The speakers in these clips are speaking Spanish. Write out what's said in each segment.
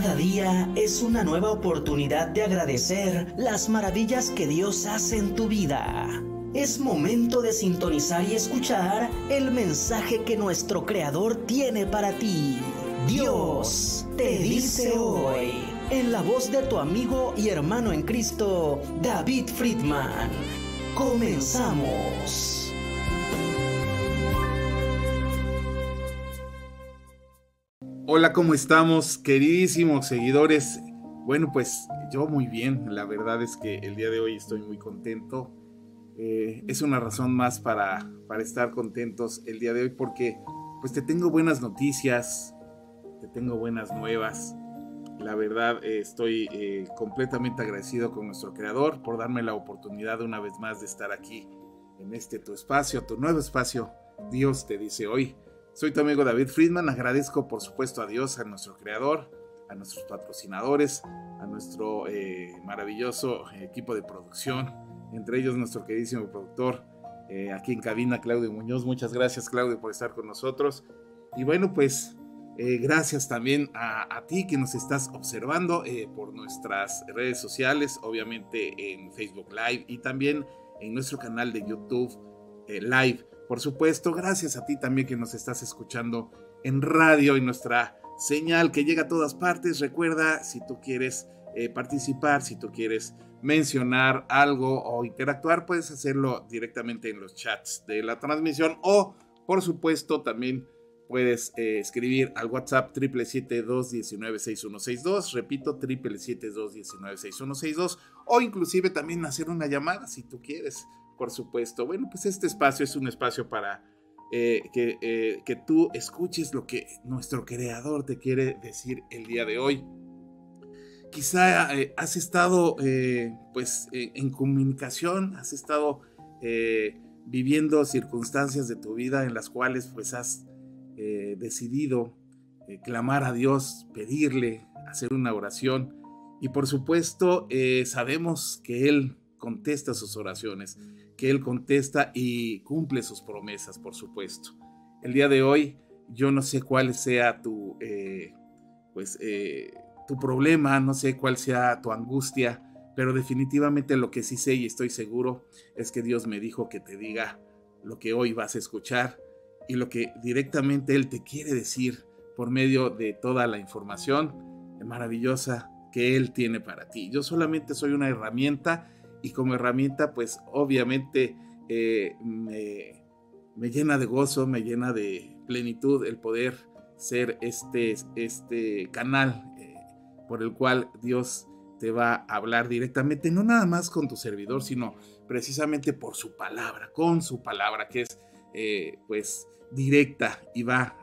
Cada día es una nueva oportunidad de agradecer las maravillas que Dios hace en tu vida. Es momento de sintonizar y escuchar el mensaje que nuestro Creador tiene para ti. Dios te dice hoy, en la voz de tu amigo y hermano en Cristo, David Friedman. Comenzamos. Hola, ¿cómo estamos, queridísimos seguidores? Bueno, pues yo muy bien, la verdad es que el día de hoy estoy muy contento. Eh, es una razón más para, para estar contentos el día de hoy porque pues te tengo buenas noticias, te tengo buenas nuevas. La verdad eh, estoy eh, completamente agradecido con nuestro creador por darme la oportunidad una vez más de estar aquí en este tu espacio, tu nuevo espacio. Dios te dice hoy. Soy tu amigo David Friedman. Agradezco, por supuesto, a Dios, a nuestro creador, a nuestros patrocinadores, a nuestro eh, maravilloso equipo de producción, entre ellos nuestro queridísimo productor eh, aquí en cabina, Claudio Muñoz. Muchas gracias, Claudio, por estar con nosotros. Y bueno, pues eh, gracias también a, ti que nos estás observando por nuestras redes sociales, obviamente en Facebook Live y también en nuestro canal de YouTube Live. Por supuesto, gracias a ti también que nos estás escuchando en radio y nuestra señal que llega a todas partes. Recuerda, si tú quieres eh, participar, si tú quieres mencionar algo o interactuar, puedes hacerlo directamente en los chats de la transmisión o, por supuesto, también puedes eh, escribir al WhatsApp 777-219-6162, repito, 777-219-6162, o inclusive también hacer una llamada si tú quieres por supuesto. Bueno, pues este espacio es un espacio para eh, eh, que, tú escuches lo que nuestro creador te quiere decir el día de hoy. Quizá eh, has estado pues en comunicación, has estado viviendo circunstancias de tu vida en las cuales pues has decidido clamar a Dios, pedirle, hacer una oración y por supuesto sabemos que Él contesta sus oraciones que Él contesta y cumple sus promesas, por supuesto. El día de hoy, yo no sé cuál sea tu, eh, pues, eh, tu problema, no sé cuál sea tu angustia, pero definitivamente lo que sí sé y estoy seguro es que Dios me dijo que te diga lo que hoy vas a escuchar y lo que directamente Él te quiere decir por medio de toda la información maravillosa que Él tiene para ti. Yo solamente soy una herramienta y como herramienta pues obviamente eh, me, llena de gozo, me llena de plenitud el poder ser este, este canal eh, por el cual Dios te va a hablar directamente, no nada más con tu servidor, sino precisamente por su palabra, con su palabra, que es eh, pues directa y va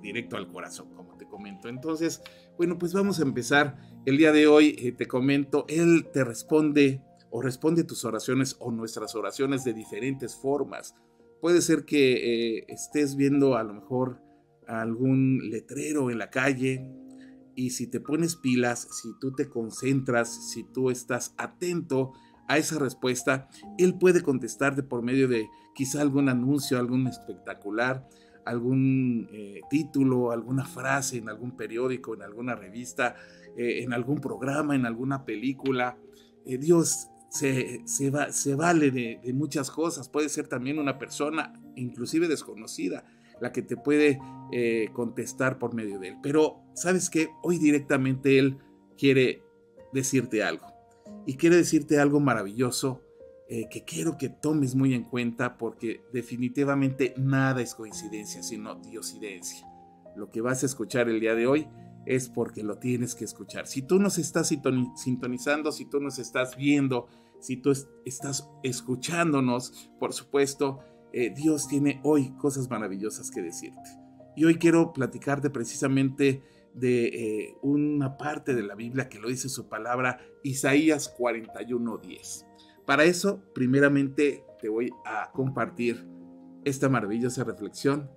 directo al corazón, como te comento. Entonces, bueno, pues vamos a empezar. El día de hoy te comento, Él te responde o responde tus oraciones o nuestras oraciones de diferentes formas. Puede ser que eh, estés viendo a lo mejor algún letrero en la calle y si te pones pilas, si tú te concentras, si tú estás atento a esa respuesta, él puede contestarte por medio de quizá algún anuncio, algún espectacular, algún eh, título, alguna frase en algún periódico, en alguna revista, eh, en algún programa, en alguna película. Dios se, se, vale de, muchas cosas. Puede ser también una persona, inclusive desconocida, la que te puede eh, contestar por medio de él. Pero, ¿sabes qué? Hoy directamente él quiere decirte algo. Y quiere decirte algo maravilloso eh, que quiero que tomes muy en cuenta porque definitivamente nada es coincidencia, sino diosidencia. Lo que vas a escuchar el día de hoy es porque lo tienes que escuchar. Si tú nos estás sintonizando, si tú nos estás viendo, si tú estás escuchándonos, por supuesto, eh, Dios tiene hoy cosas maravillosas que decirte. Y hoy quiero platicarte precisamente de eh, una parte de la Biblia que lo dice su palabra, Isaías 41:10. Para eso, primeramente, te voy a compartir esta maravillosa reflexión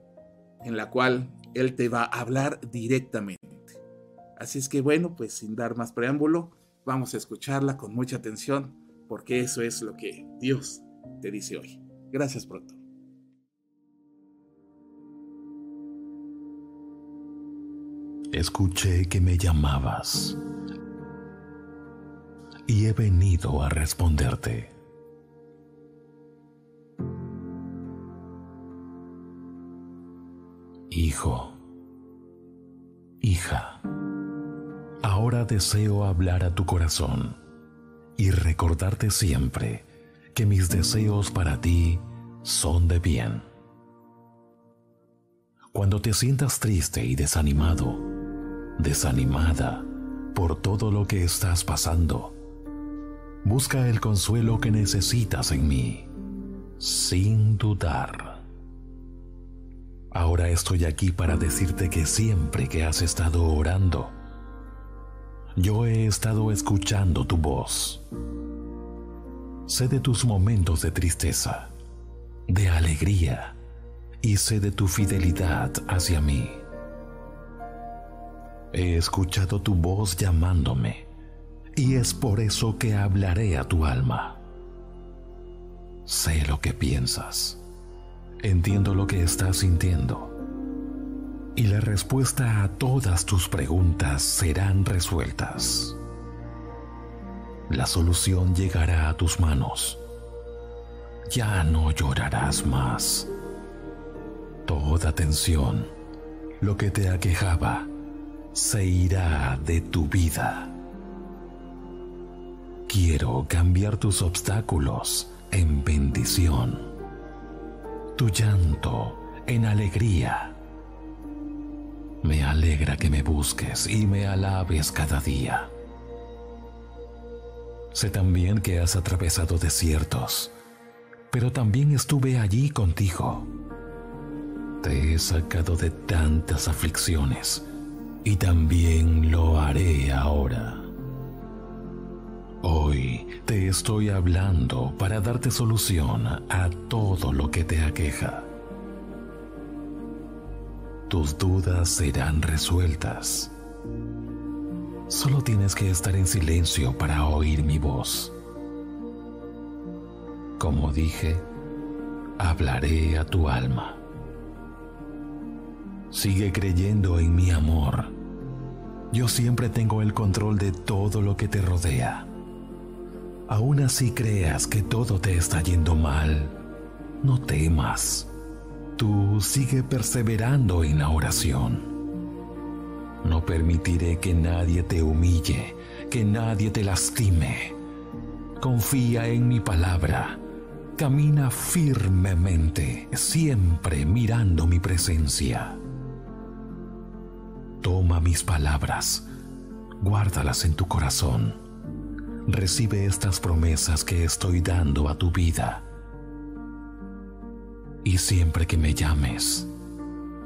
en la cual Él te va a hablar directamente. Así es que bueno, pues sin dar más preámbulo, vamos a escucharla con mucha atención, porque eso es lo que Dios te dice hoy. Gracias pronto. Escuché que me llamabas y he venido a responderte. Hijo, hija, ahora deseo hablar a tu corazón y recordarte siempre que mis deseos para ti son de bien. Cuando te sientas triste y desanimado, desanimada por todo lo que estás pasando, busca el consuelo que necesitas en mí, sin dudar. Ahora estoy aquí para decirte que siempre que has estado orando, yo he estado escuchando tu voz. Sé de tus momentos de tristeza, de alegría, y sé de tu fidelidad hacia mí. He escuchado tu voz llamándome y es por eso que hablaré a tu alma. Sé lo que piensas, entiendo lo que estás sintiendo y la respuesta a todas tus preguntas serán resueltas. La solución llegará a tus manos. Ya no llorarás más toda tensión, lo que te aquejaba, se irá de tu vida. Quiero cambiar tus obstáculos en bendición, tu llanto en alegría. Me alegra que me busques y me alabes cada día. Sé también que has atravesado desiertos, pero también estuve allí contigo te he sacado de tantas aflicciones y también lo haré ahora. Hoy te estoy hablando para darte solución a todo lo que te aqueja. Tus dudas serán resueltas. Solo tienes que estar en silencio para oír mi voz. Como dije, hablaré a tu alma. Sigue creyendo en mi amor. Yo siempre tengo el control de todo lo que te rodea. Aún así creas que todo te está yendo mal, no temas. Tú sigue perseverando en la oración. No permitiré que nadie te humille, que nadie te lastime. Confía en mi palabra. Camina firmemente, siempre mirando mi presencia. Toma mis palabras, guárdalas en tu corazón. Recibe estas promesas que estoy dando a tu vida. Y siempre que me llames,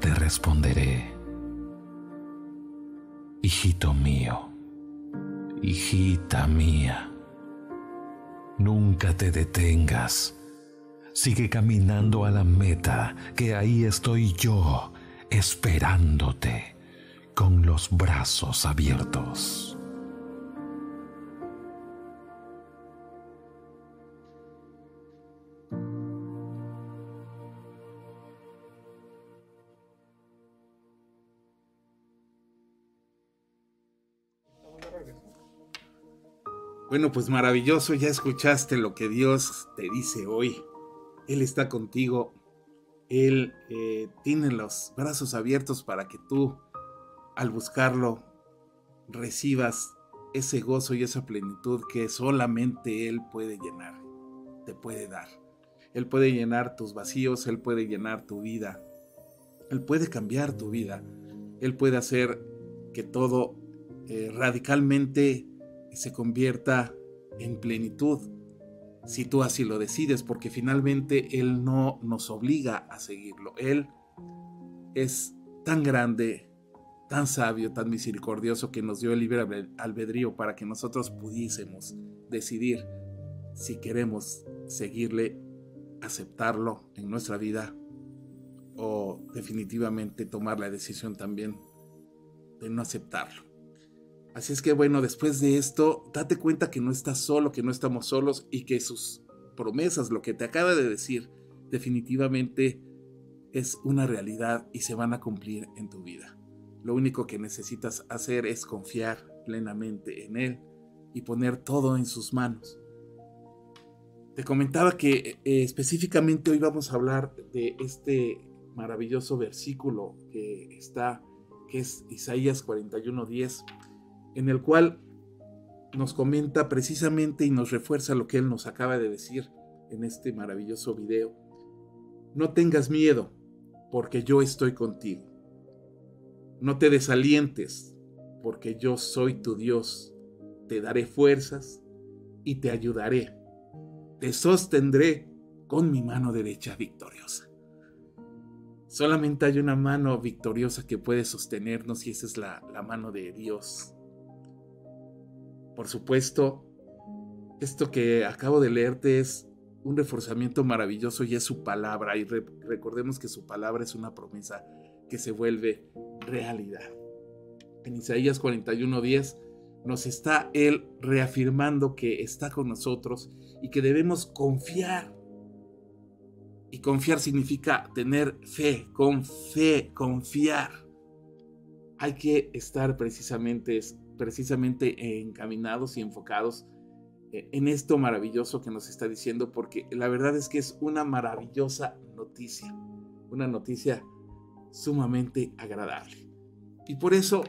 te responderé. Hijito mío, hijita mía, nunca te detengas. Sigue caminando a la meta, que ahí estoy yo, esperándote con los brazos abiertos. Bueno, pues maravilloso, ya escuchaste lo que Dios te dice hoy. Él está contigo, Él eh, tiene los brazos abiertos para que tú al buscarlo recibas ese gozo y esa plenitud que solamente Él puede llenar, te puede dar. Él puede llenar tus vacíos, Él puede llenar tu vida, Él puede cambiar tu vida, Él puede hacer que todo eh, radicalmente se convierta en plenitud, si tú así lo decides, porque finalmente Él no nos obliga a seguirlo. Él es tan grande, tan sabio, tan misericordioso que nos dio el libre albedrío para que nosotros pudiésemos decidir si queremos seguirle, aceptarlo en nuestra vida o definitivamente tomar la decisión también de no aceptarlo. Así es que bueno, después de esto, date cuenta que no estás solo, que no estamos solos y que sus promesas, lo que te acaba de decir, definitivamente es una realidad y se van a cumplir en tu vida. Lo único que necesitas hacer es confiar plenamente en Él y poner todo en sus manos. Te comentaba que eh, específicamente hoy vamos a hablar de este maravilloso versículo que está, que es Isaías 41:10, en el cual nos comenta precisamente y nos refuerza lo que Él nos acaba de decir en este maravilloso video. No tengas miedo, porque yo estoy contigo. No te desalientes, porque yo soy tu Dios. Te daré fuerzas y te ayudaré te sostendré con mi mano derecha victoriosa. Solamente hay una mano victoriosa que puede sostenernos y esa es la, mano de Dios. Por supuesto, esto que acabo de leerte es un reforzamiento maravilloso y es su palabra. Y recordemos que su palabra es una promesa que se vuelve realidad. En Isaías 41:10 nos está Él reafirmando que está con nosotros y que debemos confiar. Y confiar significa tener fe, con fe, confiar. Hay que estar precisamente, precisamente encaminados y enfocados eh, en esto maravilloso que nos está diciendo, porque la verdad es que es una maravillosa noticia, una noticia sumamente agradable. Y por eso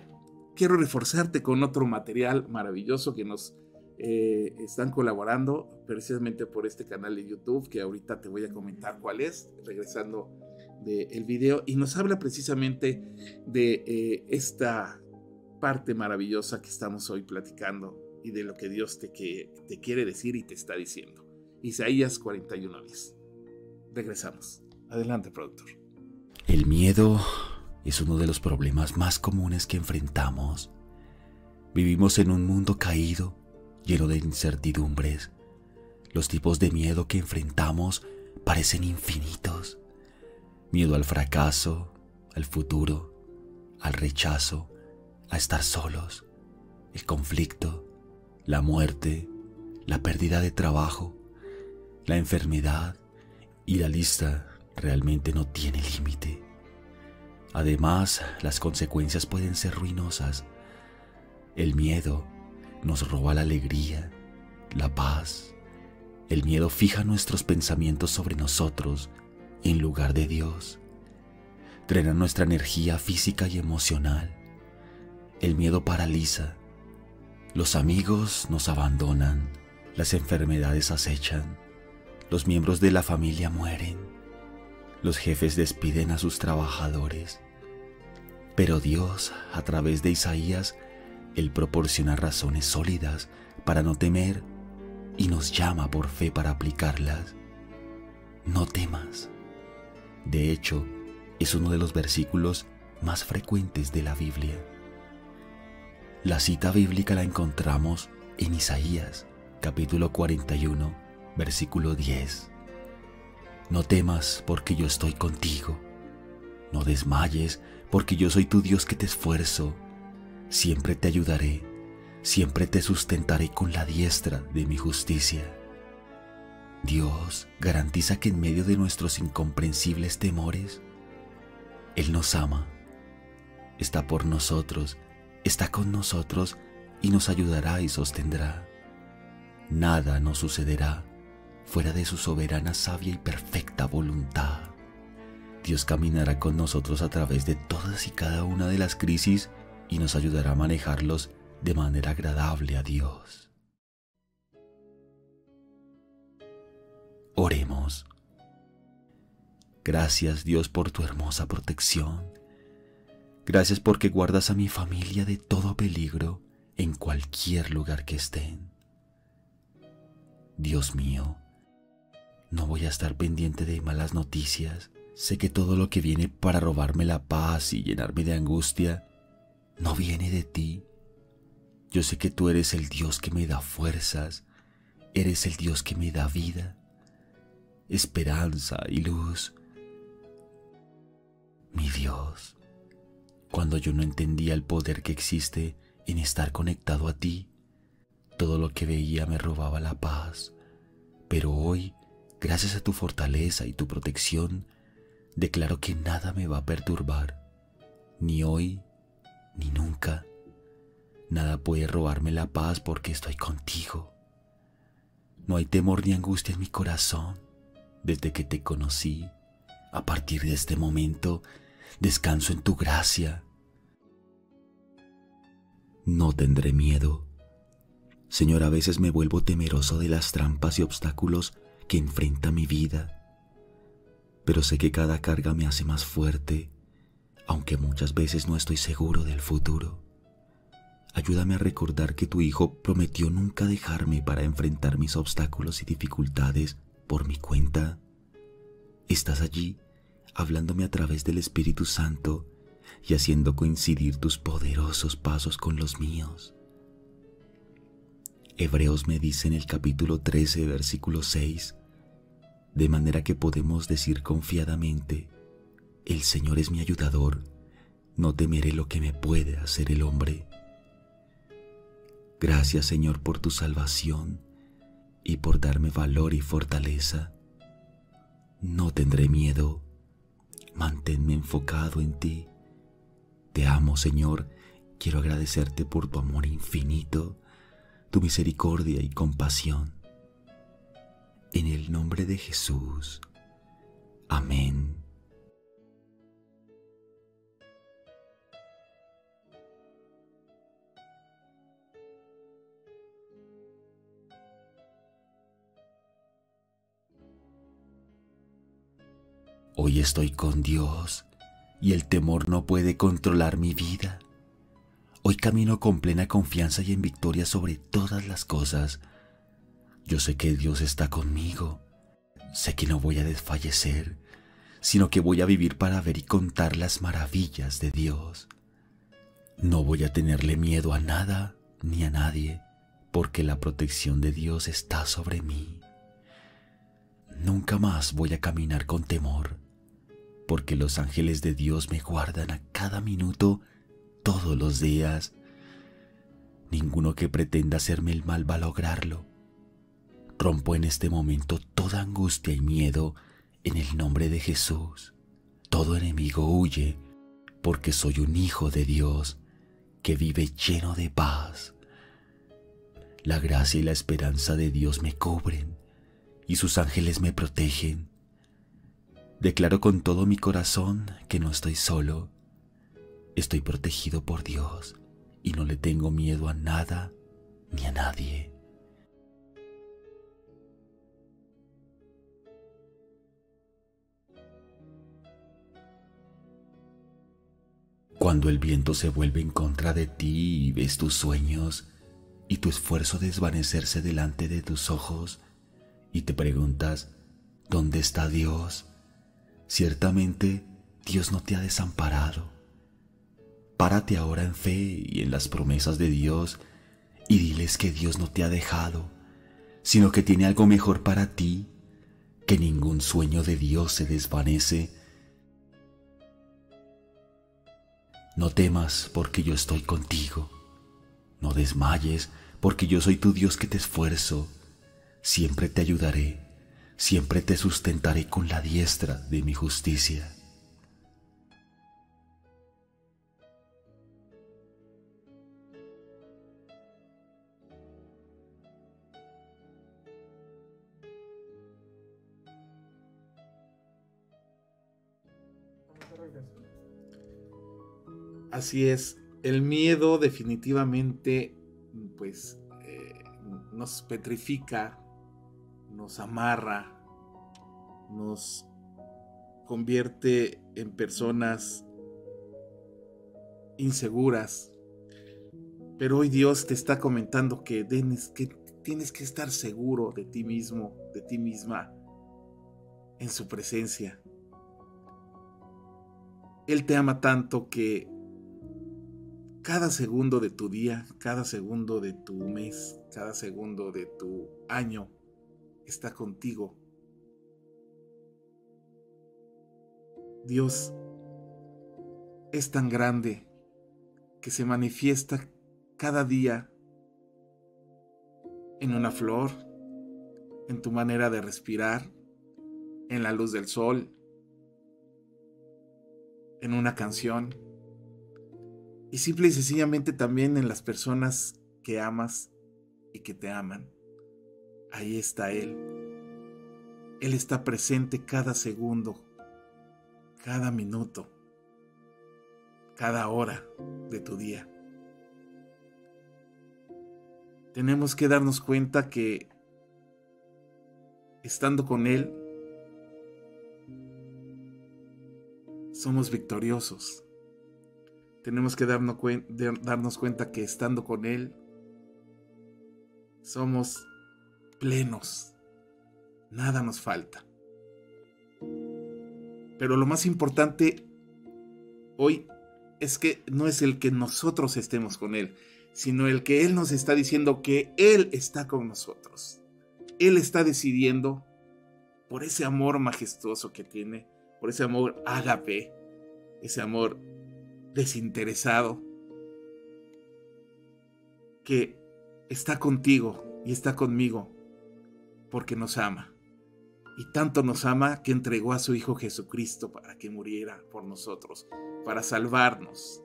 quiero reforzarte con otro material maravilloso que nos eh, están colaborando precisamente por este canal de YouTube que ahorita te voy a comentar cuál es, regresando del video, y nos habla precisamente de eh, esta parte maravillosa que estamos hoy platicando y de lo que Dios te, que, te quiere decir y te está diciendo. Isaías 41 Regresamos. Adelante, productor. El miedo es uno de los problemas más comunes que enfrentamos. Vivimos en un mundo caído lleno de incertidumbres. Los tipos de miedo que enfrentamos parecen infinitos. Miedo al fracaso, al futuro, al rechazo, a estar solos, el conflicto, la muerte, la pérdida de trabajo, la enfermedad y la lista realmente no tiene límite. Además, las consecuencias pueden ser ruinosas. El miedo nos roba la alegría, la paz. El miedo fija nuestros pensamientos sobre nosotros en lugar de Dios. Drena nuestra energía física y emocional. El miedo paraliza. Los amigos nos abandonan. Las enfermedades acechan. Los miembros de la familia mueren. Los jefes despiden a sus trabajadores. Pero Dios, a través de Isaías, él proporciona razones sólidas para no temer y nos llama por fe para aplicarlas. No temas. De hecho, es uno de los versículos más frecuentes de la Biblia. La cita bíblica la encontramos en Isaías, capítulo 41, versículo 10. No temas porque yo estoy contigo. No desmayes porque yo soy tu Dios que te esfuerzo siempre te ayudaré, siempre te sustentaré con la diestra de mi justicia. Dios garantiza que en medio de nuestros incomprensibles temores, Él nos ama, está por nosotros, está con nosotros y nos ayudará y sostendrá. Nada nos sucederá fuera de su soberana, sabia y perfecta voluntad. Dios caminará con nosotros a través de todas y cada una de las crisis y nos ayudará a manejarlos de manera agradable a Dios. Oremos. Gracias Dios por tu hermosa protección. Gracias porque guardas a mi familia de todo peligro en cualquier lugar que estén. Dios mío, no voy a estar pendiente de malas noticias. Sé que todo lo que viene para robarme la paz y llenarme de angustia no viene de ti. Yo sé que tú eres el Dios que me da fuerzas, eres el Dios que me da vida, esperanza y luz. Mi Dios, cuando yo no entendía el poder que existe en estar conectado a ti, todo lo que veía me robaba la paz. Pero hoy, gracias a tu fortaleza y tu protección, declaro que nada me va a perturbar, ni hoy ni nunca. Nada puede robarme la paz porque estoy contigo. No hay temor ni angustia en mi corazón desde que te conocí. A partir de este momento, descanso en tu gracia. No tendré miedo. Señor, a veces me vuelvo temeroso de las trampas y obstáculos que enfrenta mi vida, pero sé que cada carga me hace más fuerte, aunque muchas veces no estoy seguro del futuro. Ayúdame a recordar que tu Hijo prometió nunca dejarme para enfrentar mis obstáculos y dificultades por mi cuenta. Estás allí, hablándome a través del Espíritu Santo y haciendo coincidir tus poderosos pasos con los míos. Hebreos me dice en el capítulo 13, versículo 6, de manera que podemos decir confiadamente, el Señor es mi ayudador, no temeré lo que me puede hacer el hombre. Gracias Señor por tu salvación y por darme valor y fortaleza. No tendré miedo, manténme enfocado en ti. Te amo Señor, quiero agradecerte por tu amor infinito, tu misericordia y compasión. En el nombre de Jesús. Amén. Hoy estoy con Dios y el temor no puede controlar mi vida. Hoy camino con plena confianza y en victoria sobre todas las cosas. Yo sé que Dios está conmigo. Sé que no voy a desfallecer, sino que voy a vivir para ver y contar las maravillas de Dios. No voy a tenerle miedo a nada ni a nadie, porque la protección de Dios está sobre mí. Nunca más voy a caminar con temor porque los ángeles de Dios me guardan a cada minuto, todos los días. Ninguno que pretenda hacerme el mal va a lograrlo. Rompo en este momento toda angustia y miedo en el nombre de Jesús. Todo enemigo huye, porque soy un hijo de Dios que vive lleno de paz. La gracia y la esperanza de Dios me cubren y sus ángeles me protegen. Declaro con todo mi corazón que no estoy solo. Estoy protegido por Dios y no le tengo miedo a nada ni a nadie. Cuando el viento se vuelve en contra de ti y ves tus sueños y tu esfuerzo desvanecerse delante de tus ojos y te preguntas, ¿dónde está Dios? Ciertamente Dios no te ha desamparado. Párate ahora en fe y en las promesas de Dios y diles que Dios no te ha dejado, sino que tiene algo mejor para ti, que ningún sueño de Dios se desvanece. No temas porque yo estoy contigo. No desmayes porque yo soy tu Dios que te esfuerzo. Siempre te ayudaré siempre te sustentaré con la diestra de mi justicia. Así es, el miedo definitivamente pues eh, nos petrifica, nos amarra, nos convierte en personas inseguras. Pero hoy Dios te está comentando que tienes, que estar seguro de ti mismo, de ti misma, en su presencia. Él te ama tanto que cada segundo de tu día, cada segundo de tu mes, cada segundo de tu año, está contigo. Dios es tan grande que se manifiesta cada día en una flor, en tu manera de respirar, en la luz del sol, en una canción. Y simple y sencillamente también en las personas que amas y que te aman. Ahí está Él. Él está presente cada segundo, cada minuto, cada hora de tu día. Tenemos que darnos cuenta que estando con Él, somos victoriosos. Tenemos que darnos, cuenta que estando con Él, somos plenos. Nada nos falta. Pero lo más importante hoy es que no es el que nosotros estemos con Él, sino el que Él nos está diciendo que Él está con nosotros. Él está decidiendo por ese amor majestuoso que tiene, por ese amor ágape, ese amor desinteresado, que está contigo y está conmigo porque nos ama. Y tanto nos ama que entregó a su Hijo Jesucristo para que muriera por nosotros, para salvarnos.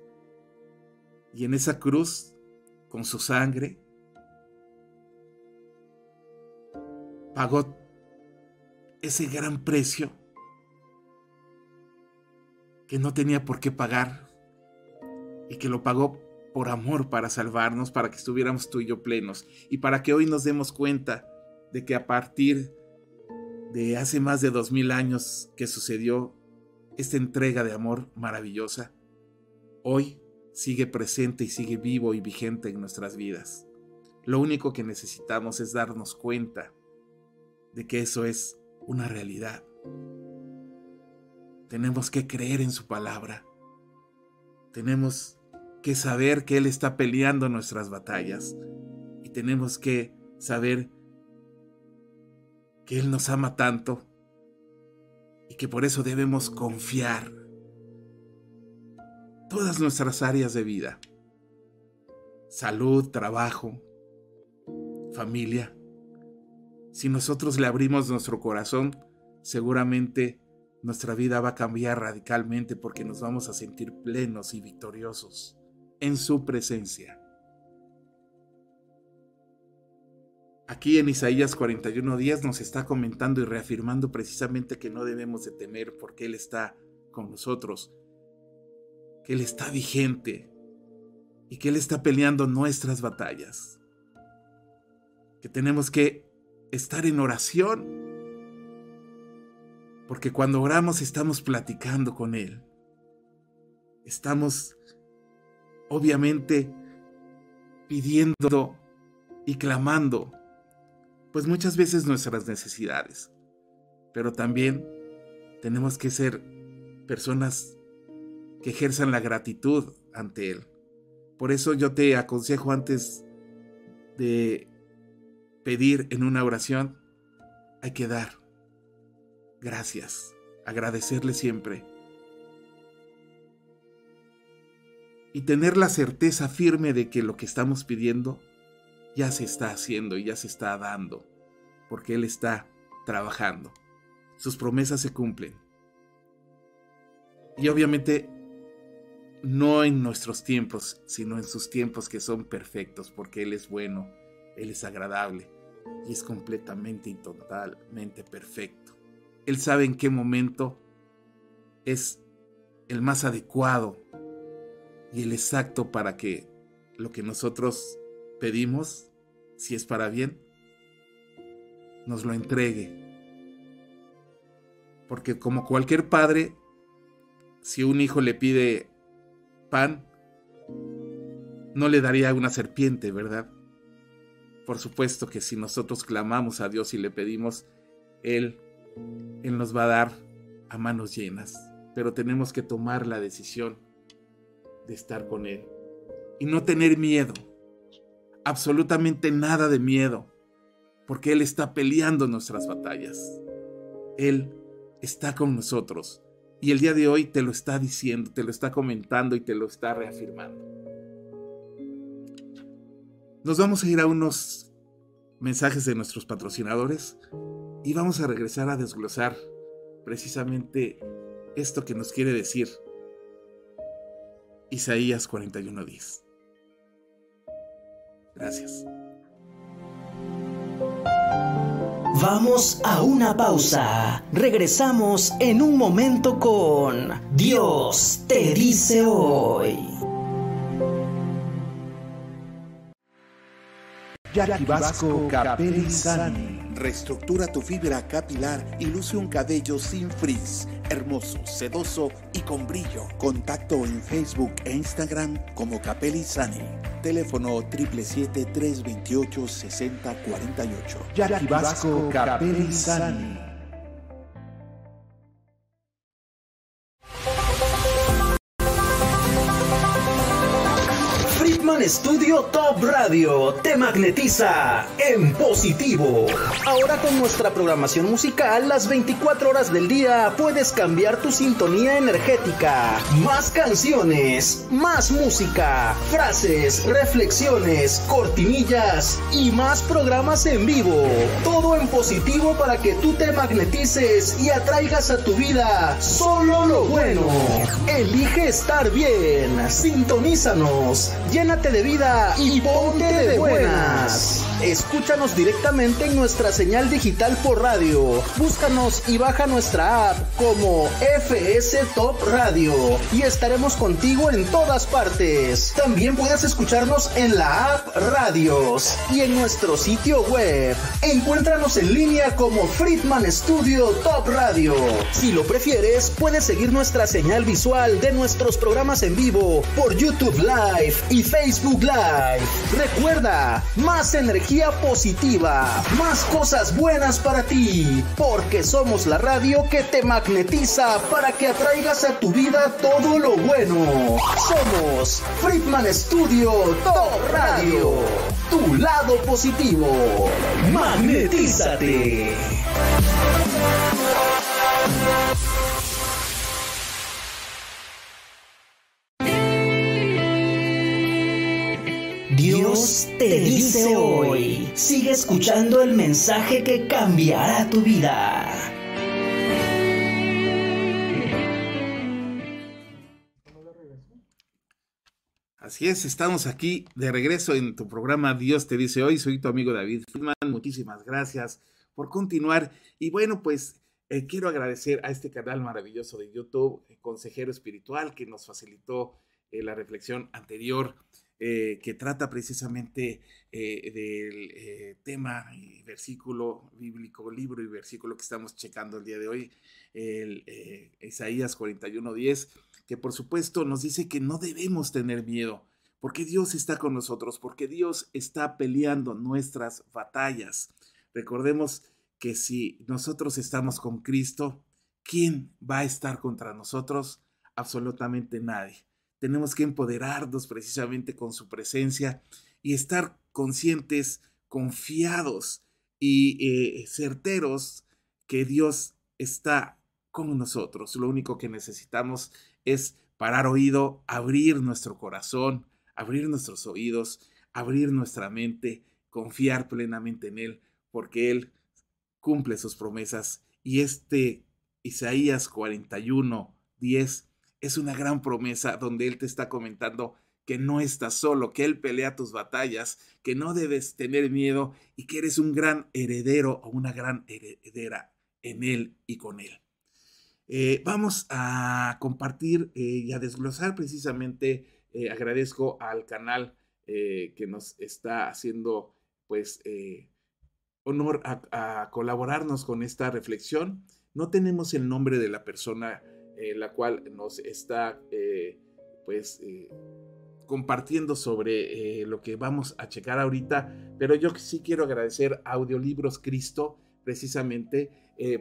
Y en esa cruz, con su sangre, pagó ese gran precio que no tenía por qué pagar y que lo pagó por amor para salvarnos, para que estuviéramos tú y yo plenos y para que hoy nos demos cuenta de que a partir de hace más de dos mil años que sucedió esta entrega de amor maravillosa, hoy sigue presente y sigue vivo y vigente en nuestras vidas. Lo único que necesitamos es darnos cuenta de que eso es una realidad. Tenemos que creer en su palabra. Tenemos que saber que Él está peleando nuestras batallas. Y tenemos que saber Él nos ama tanto y que por eso debemos confiar todas nuestras áreas de vida. Salud, trabajo, familia, si nosotros le abrimos nuestro corazón, seguramente nuestra vida va a cambiar radicalmente porque nos vamos a sentir plenos y victoriosos en su presencia. Aquí en Isaías 41 días nos está comentando y reafirmando precisamente que no debemos de temer porque Él está con nosotros, que Él está vigente y que Él está peleando nuestras batallas, que tenemos que estar en oración. Porque cuando oramos estamos platicando con Él. Estamos obviamente pidiendo y clamando, pues muchas veces nuestras necesidades. Pero también tenemos que ser personas que ejerzan la gratitud ante Él. Por eso yo te aconsejo antes de pedir en una oración, hay que dar. Gracias. Agradecerle siempre. Y tener la certeza firme de que lo que estamos pidiendo ya se está haciendo y ya se está dando, porque Él está trabajando. Sus promesas se cumplen. Y obviamente no en nuestros tiempos, sino en sus tiempos que son perfectos, porque Él es bueno él es agradable y es completamente y totalmente perfecto. Él sabe en qué momento es el más adecuado y el exacto para que lo que nosotros pedimos, si es para bien, nos lo entregue. Porque como cualquier padre, si un hijo le pide pan, no le daría una serpiente, ¿verdad? Por supuesto que si nosotros clamamos a Dios y le pedimos, Él, Él nos va a dar a manos llenas. Pero tenemos que tomar la decisión de estar con Él. Y no tener miedo. Absolutamente nada de miedo. Porque Él está peleando nuestras batallas. Él está con nosotros. Y el día de hoy te lo está diciendo, te lo está comentando y te lo está reafirmando. Nos vamos a ir a unos mensajes de nuestros patrocinadores y vamos a regresar a desglosar precisamente esto que nos quiere decir Isaías 41:10. Gracias. Vamos a una pausa. Regresamos en un momento con Dios te dice hoy. Jackie Vasco Capelli Sani. Reestructura tu fibra capilar y luce un cabello sin frizz, hermoso, sedoso y con brillo. Contacto en Facebook e Instagram como Capelli Sani. Teléfono 777-328-6048. Jackie Vasco Capelli Sani. Friedman Studio Top Radio te magnetiza en positivo. Ahora con nuestra programación musical, las 24 horas del día puedes cambiar tu sintonía energética. Más canciones, más música, frases, reflexiones, cortinillas y más programas en vivo. Todo en positivo para que tú te magnetices y atraigas a tu vida solo lo bueno. Elige estar bien. Sintonízanos. Llénate de vida y ponte de buenas. Escúchanos directamente en nuestra señal digital por radio. Búscanos y baja nuestra app como FS Top Radio y estaremos contigo en todas partes. También puedes escucharnos en la app Radios y en nuestro sitio web. Encuéntranos en línea como Friedman Studio Top Radio. Si lo prefieres, puedes seguir nuestra señal visual de nuestros programas en vivo por YouTube Live y Facebook Live. Recuerda, más energía positiva, más cosas buenas para ti, porque somos la radio que te magnetiza para que atraigas a tu vida todo lo bueno. Somos Friedman Studio Top Radio, tu lado positivo. Magnetízate. Dios te dice hoy, sigue escuchando el mensaje que cambiará tu vida. Así es, estamos aquí de regreso en tu programa Dios te dice hoy. Soy tu amigo David Friedman. Muchísimas gracias por continuar. Y bueno, pues eh, quiero agradecer a este canal maravilloso de YouTube, eh, Consejero Espiritual, que nos facilitó eh, la reflexión anterior eh, que trata precisamente eh, del eh, tema y versículo bíblico, libro y versículo que estamos checando el día de hoy, el Isaías 41:10, que por supuesto nos dice que no debemos tener miedo, porque Dios está con nosotros, porque Dios está peleando nuestras batallas. Recordemos que si nosotros estamos con Cristo, ¿quién va a estar contra nosotros? Absolutamente nadie tenemos que empoderarnos precisamente con su presencia y estar conscientes, confiados y eh, certeros que Dios está con nosotros. Lo único que necesitamos es parar oído, abrir nuestro corazón, abrir nuestros oídos, abrir nuestra mente, confiar plenamente en Él, porque Él cumple sus promesas. Y este Isaías 41, 10 es una gran promesa donde Él te está comentando que no estás solo, que Él pelea tus batallas, que no debes tener miedo y que eres un gran heredero o una gran heredera en Él y con Él. Eh, vamos a compartir eh, y a desglosar precisamente, eh, agradezco al canal que nos está haciendo pues honor a, a colaborarnos con esta reflexión. No tenemos el nombre de la persona eh, la cual nos está eh, pues eh, compartiendo sobre lo que vamos a checar ahorita, pero yo sí quiero agradecer a Audiolibros Cristo precisamente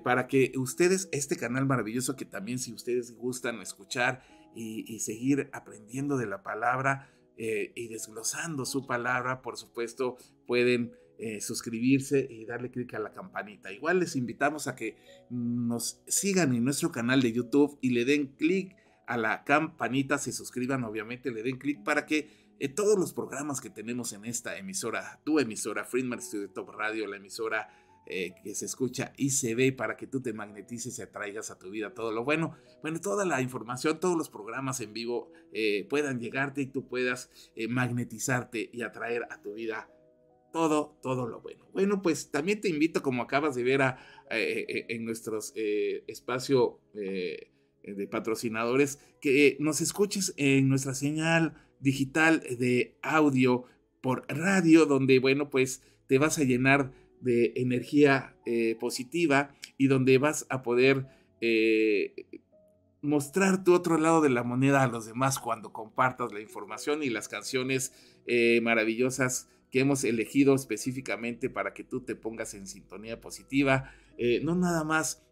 para que ustedes, este canal maravilloso que también si ustedes gustan escuchar y, y seguir aprendiendo de la palabra y desglosando su palabra, por supuesto, pueden eh, suscribirse y darle clic a la campanita. Igual les invitamos a que nos sigan en nuestro canal de YouTube y le den clic a la campanita, se suscriban obviamente, le den clic para que eh, todos los programas que tenemos en esta emisora, tu emisora, Friedman Studio Top Radio, la emisora eh, que se escucha y se ve para que tú te magnetices y atraigas a tu vida todo lo bueno. Bueno, toda la información, todos los programas en vivo puedan llegarte y tú puedas magnetizarte y atraer a tu vida todo, todo lo bueno. Bueno, pues también te invito, como acabas de ver en nuestros espacio de patrocinadores, que nos escuches en nuestra señal digital de audio por radio, donde, bueno, pues te vas a llenar de energía eh, positiva y donde vas a poder eh, mostrar tu otro lado de la moneda a los demás cuando compartas la información y las canciones eh, maravillosas que hemos elegido específicamente para que tú te pongas en sintonía positiva, no nada más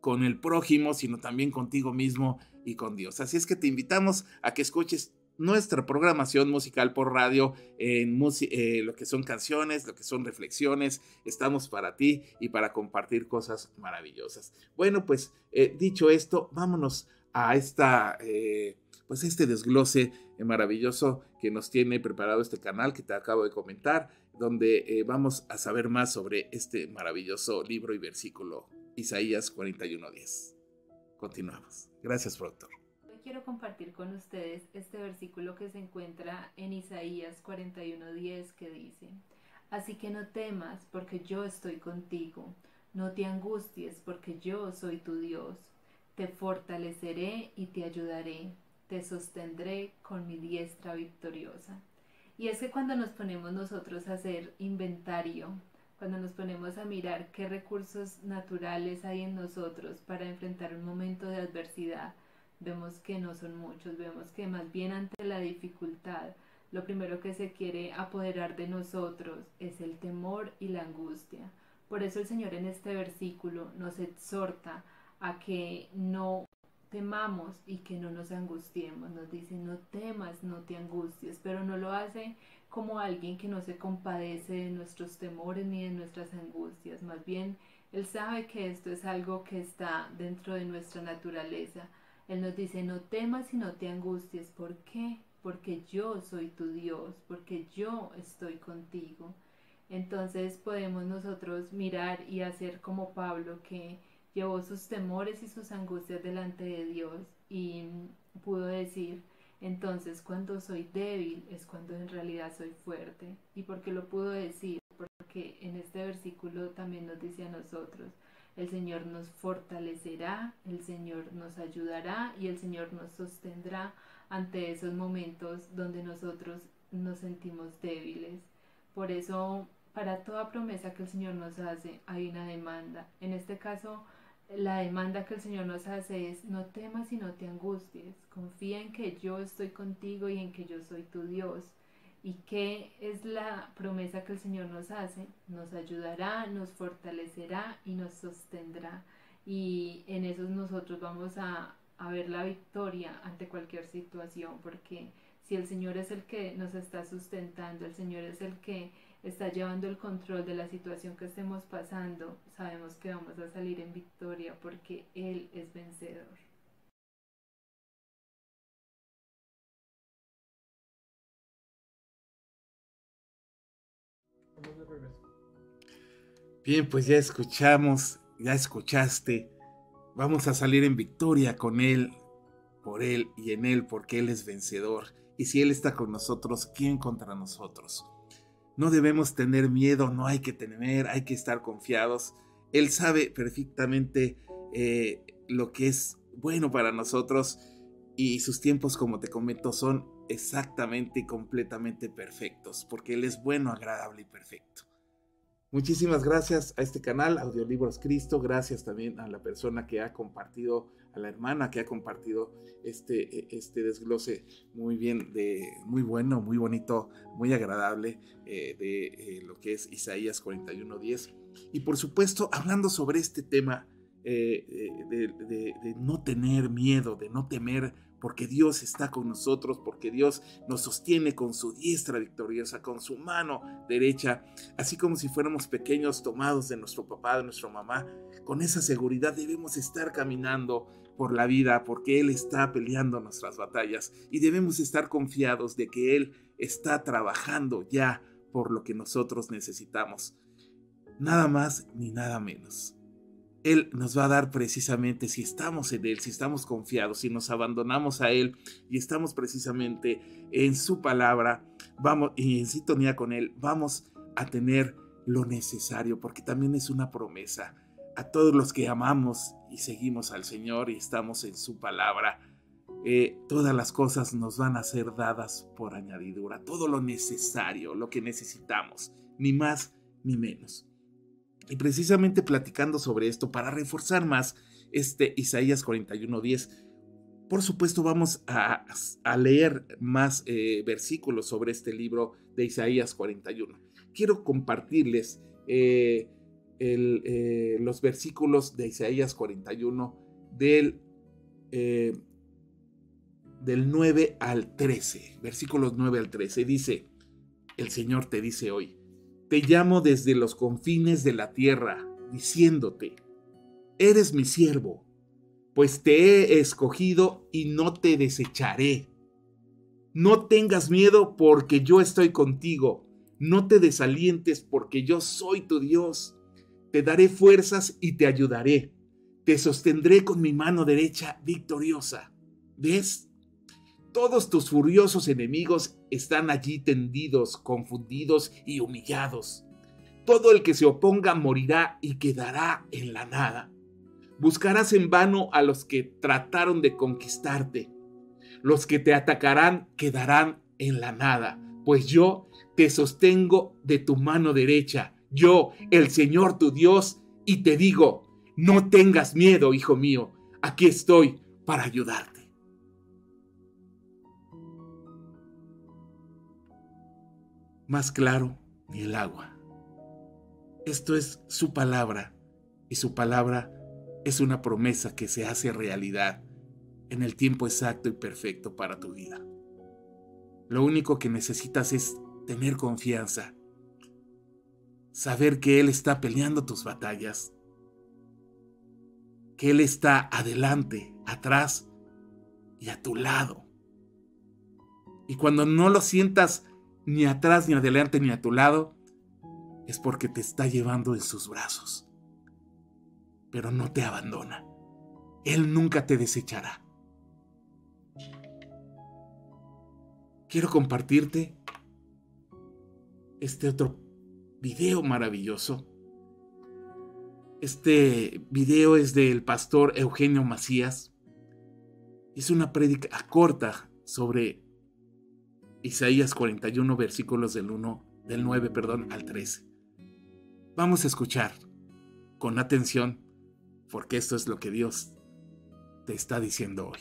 con el prójimo, sino también contigo mismo y con Dios. Así es que te invitamos a que escuches nuestra programación musical por radio en eh, lo que son canciones, lo que son reflexiones. Estamos para ti y para compartir cosas maravillosas. Bueno, pues eh, dicho esto, vámonos a esta, eh, pues este desglose maravilloso que nos tiene preparado este canal que te acabo de comentar, donde vamos a saber más sobre este maravilloso libro y versículo Isaías 41:10. Continuamos. Gracias, productor quiero compartir con ustedes este versículo que se encuentra en Isaías 41:10 que dice, Así que no temas porque yo estoy contigo, no te angusties porque yo soy tu Dios, te fortaleceré y te ayudaré, te sostendré con mi diestra victoriosa. Y es que cuando nos ponemos nosotros a hacer inventario, cuando nos ponemos a mirar qué recursos naturales hay en nosotros para enfrentar un momento de adversidad, vemos que no son muchos, vemos que más bien ante la dificultad, lo primero que se quiere apoderar de nosotros es el temor y la angustia. Por eso el Señor en este versículo nos exhorta a que no temamos y que no nos angustiemos. Nos dice, no temas, no te angusties, pero no lo hace como alguien que no se compadece de nuestros temores ni de nuestras angustias. Más bien, Él sabe que esto es algo que está dentro de nuestra naturaleza él nos dice, no temas y no te angusties. ¿Por qué? Porque yo soy tu Dios, porque yo estoy contigo. Entonces podemos nosotros mirar y hacer como Pablo que llevó sus temores y sus angustias delante de Dios y pudo decir, entonces cuando soy débil es cuando en realidad soy fuerte. ¿Y por qué lo pudo decir? Porque en este versículo también nos dice a nosotros, el Señor nos fortalecerá, el Señor nos ayudará y el Señor nos sostendrá ante esos momentos donde nosotros nos sentimos débiles. Por eso, para toda promesa que el Señor nos hace, hay una demanda. En este caso, la demanda que el Señor nos hace es, no temas y no te angusties, confía en que yo estoy contigo y en que yo soy tu Dios. ¿Y qué es la promesa que el Señor nos hace? Nos ayudará, nos fortalecerá y nos sostendrá. Y en eso nosotros vamos a, a ver la victoria ante cualquier situación, porque si el Señor es el que nos está sustentando, el Señor es el que está llevando el control de la situación que estemos pasando, sabemos que vamos a salir en victoria porque Él es vencedor. Bien, pues ya escuchamos, ya escuchaste. Vamos a salir en victoria con Él, por Él y en Él, porque Él es vencedor. Y si Él está con nosotros, ¿quién contra nosotros? No debemos tener miedo, no hay que temer, hay que estar confiados. Él sabe perfectamente eh, lo que es bueno para nosotros y sus tiempos, como te comento, son exactamente y completamente perfectos, porque Él es bueno, agradable y perfecto. Muchísimas gracias a este canal, Audiolibros Cristo, gracias también a la persona que ha compartido, a la hermana que ha compartido este, e, este desglose muy bien, de, muy bueno, muy bonito, muy agradable eh, de eh, lo que es Isaías 41.10. Y por supuesto, hablando sobre este tema eh, de no tener miedo, de no temer porque Dios está con nosotros, porque Dios nos sostiene con su diestra victoriosa, con su mano derecha, así como si fuéramos pequeños tomados de nuestro papá, de nuestra mamá. Con esa seguridad debemos estar caminando por la vida porque Él está peleando nuestras batallas y debemos estar confiados de que Él está trabajando ya por lo que nosotros necesitamos. nada más ni nada menos. Él nos va a dar precisamente si estamos en Él, si estamos confiados, si nos abandonamos a Él y estamos precisamente en su palabra, vamos y en sintonía con Él, vamos a tener lo necesario, porque también es una promesa a todos los que amamos y seguimos al Señor y estamos en su palabra. Eh, todas las cosas nos van a ser dadas por añadidura, todo lo necesario, lo que necesitamos, ni más ni menos. Y precisamente platicando sobre esto, para reforzar más este Isaías 41.10, por supuesto vamos a, leer más eh, versículos sobre este libro de Isaías 41. Quiero compartirles eh, eh, los versículos de Isaías 41 del, del 9 al 13, versículos 9 al 13. Dice, el Señor te dice hoy, te llamo desde los confines de la tierra, diciéndote, eres mi siervo, pues te he escogido y no te desecharé. No tengas miedo porque yo estoy contigo, no te desalientes porque yo soy tu Dios. Te daré fuerzas y te ayudaré. Te sostendré con mi mano derecha victoriosa. ¿Ves? Todos tus furiosos enemigos están allí tendidos, confundidos y humillados. Todo el que se oponga morirá y quedará en la nada. Buscarás en vano a los que trataron de conquistarte. Los que te atacarán quedarán en la nada, pues yo te sostengo de tu mano derecha, yo, el Señor tu Dios, y te digo, no tengas miedo, hijo mío, aquí estoy para ayudarte. más claro ni el agua. Esto es su palabra y su palabra es una promesa que se hace realidad en el tiempo exacto y perfecto para tu vida. Lo único que necesitas es tener confianza, saber que Él está peleando tus batallas, que Él está adelante, atrás y a tu lado. Y cuando no lo sientas ni atrás, ni adelante, ni a tu lado, es porque te está llevando en sus brazos. Pero no te abandona. Él nunca te desechará. Quiero compartirte este otro video maravilloso. Este video es del pastor Eugenio Macías. Es una prédica corta sobre Isaías 41 versículos del 1 del 9, perdón, al 13. Vamos a escuchar con atención porque esto es lo que Dios te está diciendo hoy.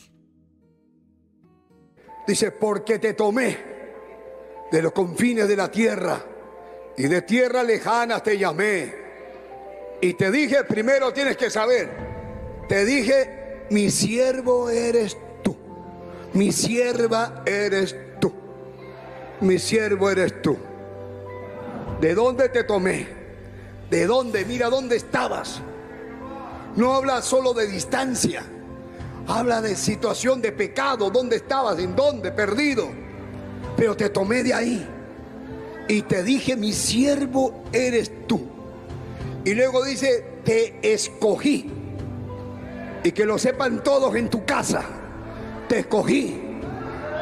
Dice, porque te tomé de los confines de la tierra y de tierra lejana te llamé. Y te dije, primero tienes que saber, te dije, mi siervo eres tú, mi sierva eres mi siervo eres tú. ¿De dónde te tomé? ¿De dónde? Mira dónde estabas. No habla solo de distancia. Habla de situación de pecado. ¿Dónde estabas? ¿En dónde? Perdido. Pero te tomé de ahí. Y te dije, mi siervo eres tú. Y luego dice, te escogí. Y que lo sepan todos en tu casa. Te escogí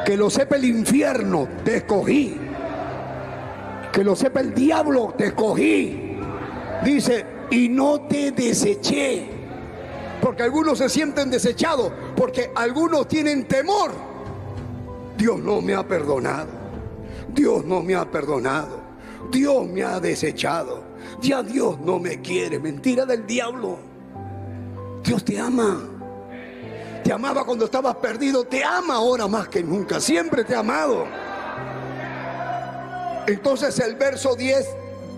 que lo sepa el infierno, te escogí. Que lo sepa el diablo, te escogí. Dice, y no te deseché. Porque algunos se sienten desechados, porque algunos tienen temor. Dios no me ha perdonado. Dios no me ha perdonado. Dios me ha desechado. Ya Dios no me quiere. Mentira del diablo. Dios te ama. Te amaba cuando estabas perdido, te ama ahora más que nunca, siempre te ha amado. Entonces el verso 10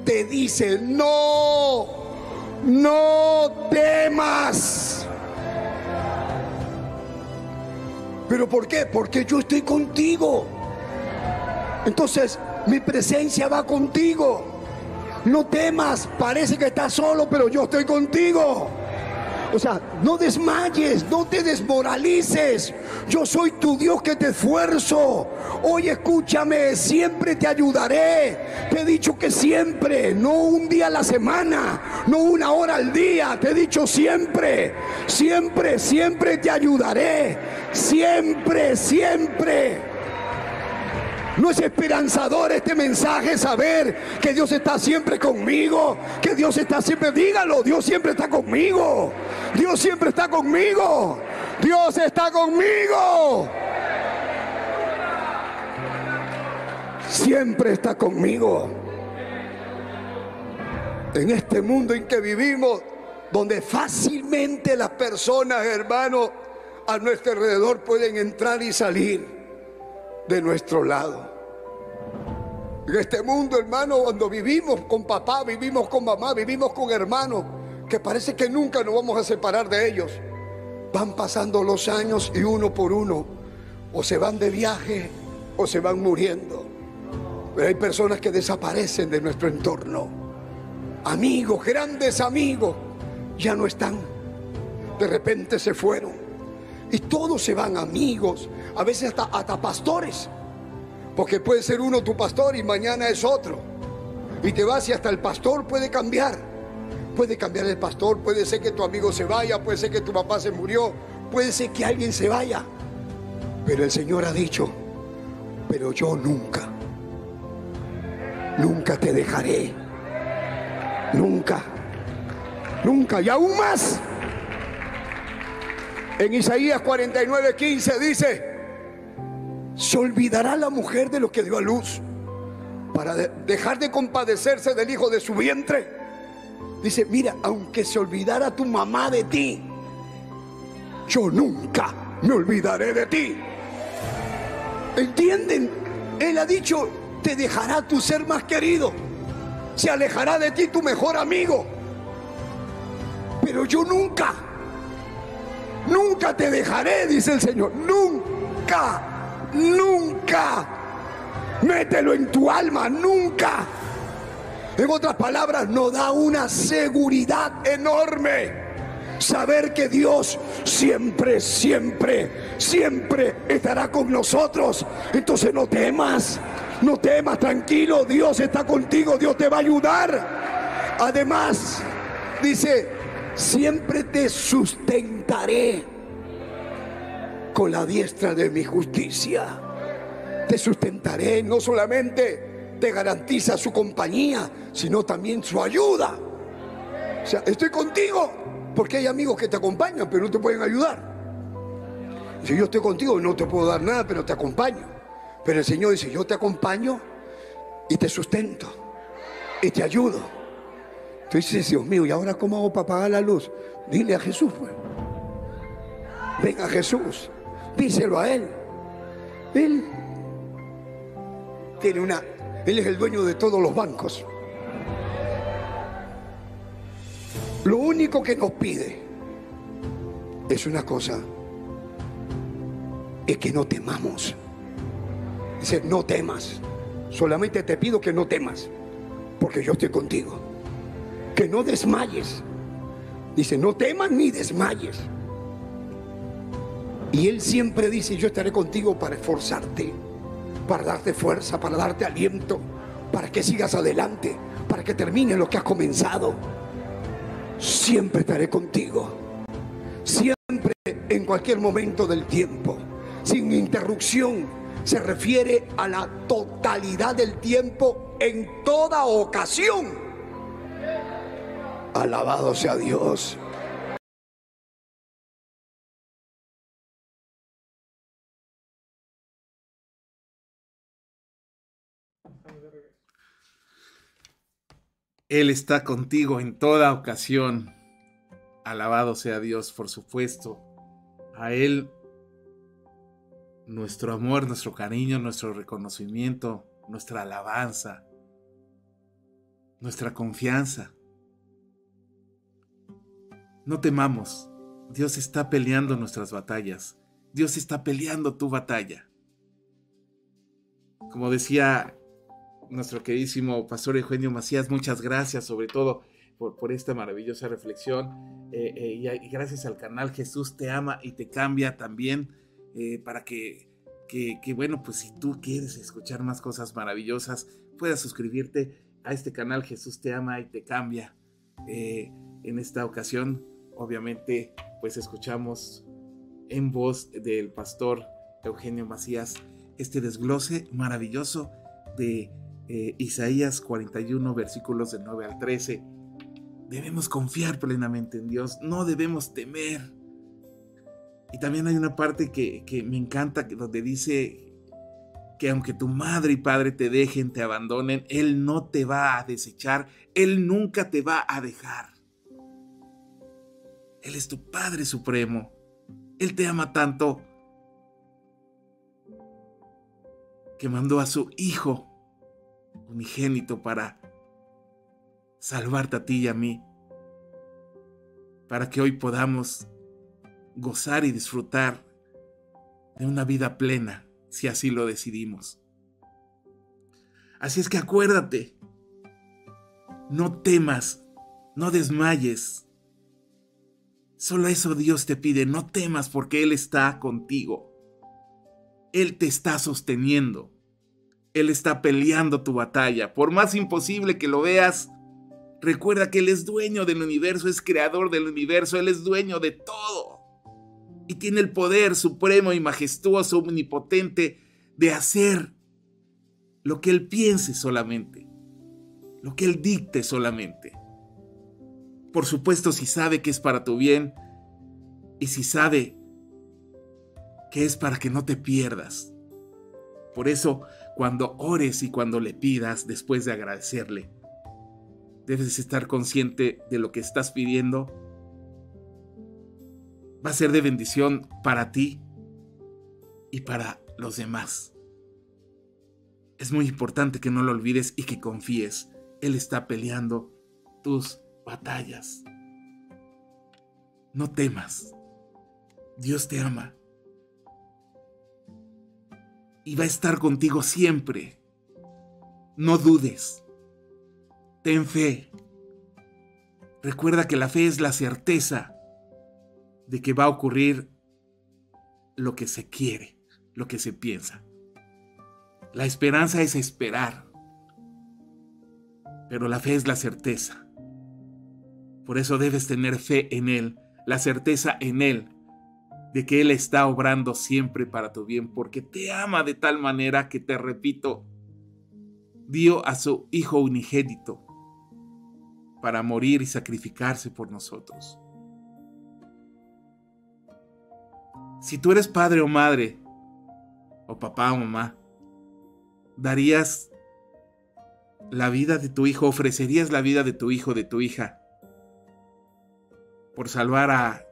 te dice, no, no temas. ¿Pero por qué? Porque yo estoy contigo. Entonces mi presencia va contigo. No temas, parece que estás solo, pero yo estoy contigo. O sea, no desmayes, no te desmoralices. Yo soy tu Dios que te esfuerzo. Hoy escúchame, siempre te ayudaré. Te he dicho que siempre, no un día a la semana, no una hora al día. Te he dicho siempre, siempre, siempre te ayudaré. Siempre, siempre. No es esperanzador este mensaje saber que Dios está siempre conmigo, que Dios está siempre, dígalo, Dios siempre está conmigo, Dios siempre está conmigo, Dios está conmigo. Siempre está conmigo. En este mundo en que vivimos, donde fácilmente las personas, hermanos, a nuestro alrededor pueden entrar y salir de nuestro lado. En este mundo, hermano, cuando vivimos con papá, vivimos con mamá, vivimos con hermanos, que parece que nunca nos vamos a separar de ellos. Van pasando los años y uno por uno, o se van de viaje o se van muriendo. Pero hay personas que desaparecen de nuestro entorno. Amigos, grandes amigos, ya no están. De repente se fueron. Y todos se van amigos, a veces hasta, hasta pastores. Porque puede ser uno tu pastor y mañana es otro. Y te vas y hasta el pastor puede cambiar. Puede cambiar el pastor, puede ser que tu amigo se vaya, puede ser que tu papá se murió, puede ser que alguien se vaya. Pero el Señor ha dicho, pero yo nunca, nunca te dejaré. Nunca, nunca. Y aún más. En Isaías 49, 15 dice, se olvidará la mujer de lo que dio a luz para dejar de compadecerse del hijo de su vientre. Dice, mira, aunque se olvidara tu mamá de ti, yo nunca me olvidaré de ti. ¿Entienden? Él ha dicho, te dejará tu ser más querido, se alejará de ti tu mejor amigo. Pero yo nunca, nunca te dejaré, dice el Señor, nunca nunca. Mételo en tu alma, nunca. En otras palabras, nos da una seguridad enorme. Saber que Dios siempre, siempre, siempre estará con nosotros. Entonces no temas, no temas, tranquilo, Dios está contigo, Dios te va a ayudar. Además, dice, siempre te sustentaré con la diestra de mi justicia. Te sustentaré, no solamente te garantiza su compañía, sino también su ayuda. O sea, estoy contigo porque hay amigos que te acompañan, pero no te pueden ayudar. Si yo estoy contigo, no te puedo dar nada, pero te acompaño. Pero el Señor dice, yo te acompaño y te sustento y te ayudo. Entonces dices, Dios mío, ¿y ahora cómo hago para pagar la luz? Dile a Jesús, pues. Ven a Jesús. Díselo a Él. Él tiene una. Él es el dueño de todos los bancos. Lo único que nos pide es una cosa, es que no temamos. Dice, no temas. Solamente te pido que no temas, porque yo estoy contigo. Que no desmayes. Dice, no temas ni desmayes. Y Él siempre dice, yo estaré contigo para esforzarte, para darte fuerza, para darte aliento, para que sigas adelante, para que termine lo que has comenzado. Siempre estaré contigo. Siempre, en cualquier momento del tiempo, sin interrupción, se refiere a la totalidad del tiempo en toda ocasión. Alabado sea Dios. Él está contigo en toda ocasión. Alabado sea Dios, por supuesto. A Él nuestro amor, nuestro cariño, nuestro reconocimiento, nuestra alabanza, nuestra confianza. No temamos. Dios está peleando nuestras batallas. Dios está peleando tu batalla. Como decía nuestro queridísimo pastor Eugenio Macías, muchas gracias sobre todo por, esta maravillosa reflexión. Eh, eh, y, gracias al canal Jesús te ama y te cambia también para que, que, que, bueno, pues si tú quieres escuchar más cosas maravillosas, puedas suscribirte a este canal Jesús te ama y te cambia. en esta ocasión, obviamente, pues escuchamos en voz del pastor Eugenio Macías este desglose maravilloso de eh, Isaías 41, versículos del 9 al 13. Debemos confiar plenamente en Dios, no debemos temer. Y también hay una parte que, que me encanta, donde dice que aunque tu madre y padre te dejen, te abandonen, Él no te va a desechar, Él nunca te va a dejar. Él es tu Padre Supremo. Él te ama tanto que mandó a su Hijo unigénito para salvarte a ti y a mí, para que hoy podamos gozar y disfrutar de una vida plena, si así lo decidimos. Así es que acuérdate, no temas, no desmayes. Solo eso Dios te pide, no temas porque Él está contigo. Él te está sosteniendo. Él está peleando tu batalla. Por más imposible que lo veas, recuerda que Él es dueño del universo, es creador del universo, Él es dueño de todo. Y tiene el poder supremo y majestuoso, omnipotente, de hacer lo que Él piense solamente, lo que Él dicte solamente. Por supuesto, si sabe que es para tu bien y si sabe que es para que no te pierdas. Por eso, cuando ores y cuando le pidas después de agradecerle. Debes estar consciente de lo que estás pidiendo. Va a ser de bendición para ti y para los demás. Es muy importante que no lo olvides y que confíes. Él está peleando tus batallas. No temas. Dios te ama y va a estar contigo siempre. No dudes. Ten fe. Recuerda que la fe es la certeza de que va a ocurrir lo que se quiere, lo que se piensa. La esperanza es esperar, pero la fe es la certeza. Por eso debes tener fe en Él, la certeza en Él, de que Él está obrando siempre para tu bien, porque te ama de tal manera que te repito, dio a su Hijo unigénito para morir y sacrificarse por nosotros. Si tú eres padre o madre, o papá o mamá, darías la vida de tu hijo, ofrecerías la vida de tu hijo, de tu hija, por salvar a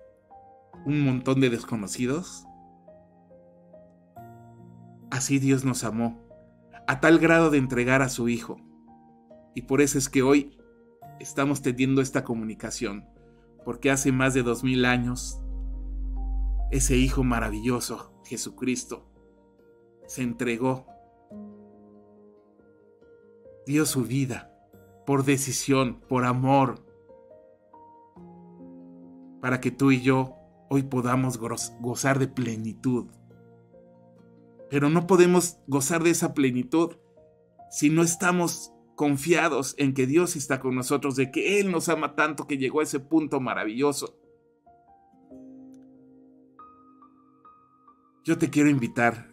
un montón de desconocidos? Así Dios nos amó, a tal grado de entregar a su Hijo. Y por eso es que hoy estamos teniendo esta comunicación, porque hace más de dos mil años, ese Hijo maravilloso, Jesucristo, se entregó, dio su vida por decisión, por amor, para que tú y yo hoy podamos gozar de plenitud. Pero no podemos gozar de esa plenitud si no estamos confiados en que Dios está con nosotros, de que Él nos ama tanto que llegó a ese punto maravilloso. Yo te quiero invitar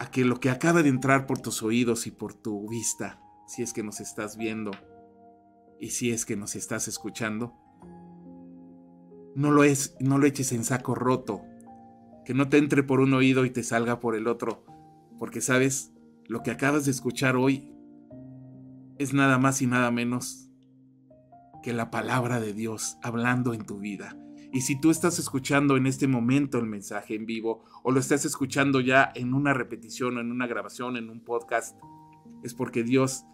a que lo que acaba de entrar por tus oídos y por tu vista, si es que nos estás viendo y si es que nos estás escuchando, no lo, es, no lo eches en saco roto, que no te entre por un oído y te salga por el otro, porque sabes, lo que acabas de escuchar hoy es nada más y nada menos que la palabra de Dios hablando en tu vida. Y si tú estás escuchando en este momento el mensaje en vivo o lo estás escuchando ya en una repetición o en una grabación, en un podcast, es porque Dios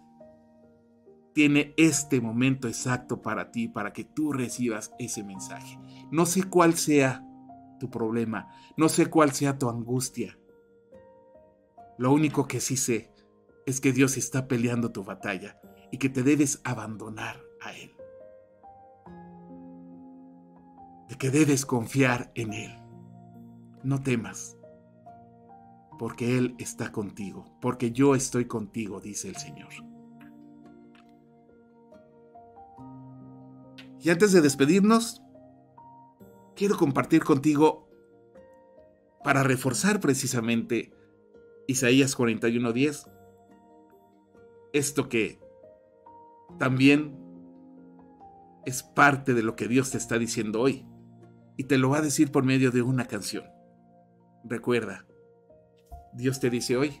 tiene este momento exacto para ti, para que tú recibas ese mensaje. No sé cuál sea tu problema, no sé cuál sea tu angustia. Lo único que sí sé es que Dios está peleando tu batalla y que te debes abandonar a Él. De que debes confiar en Él. No temas, porque Él está contigo, porque yo estoy contigo, dice el Señor. Y antes de despedirnos, quiero compartir contigo para reforzar precisamente Isaías 41:10, esto que también es parte de lo que Dios te está diciendo hoy y te lo va a decir por medio de una canción. Recuerda, Dios te dice hoy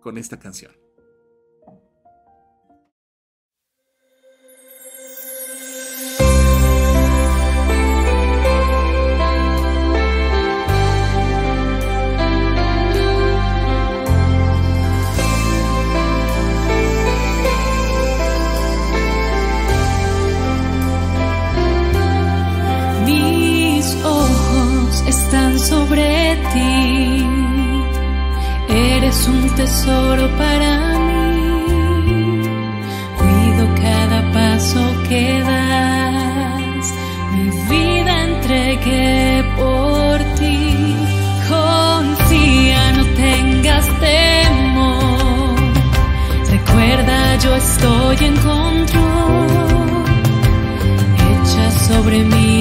con esta canción. Un tesoro para mí. Cuido cada paso que das, mi vida entregué por ti. Confía, no tengas temor. Recuerda, yo estoy en control. Echa sobre mí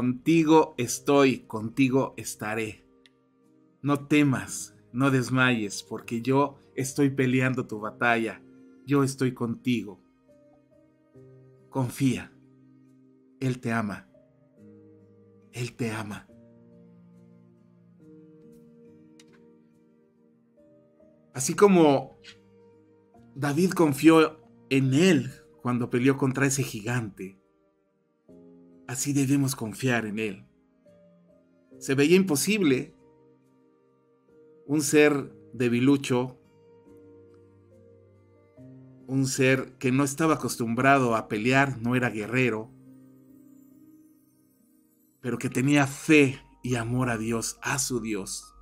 Contigo estoy, contigo estaré. No temas, no desmayes, porque yo estoy peleando tu batalla. Yo estoy contigo. Confía. Él te ama. Él te ama. Así como David confió en Él cuando peleó contra ese gigante, así debemos confiar en Él. Se veía imposible un ser debilucho, un ser que no estaba acostumbrado a pelear, no era guerrero, pero que tenía fe y amor a Dios, a su Dios.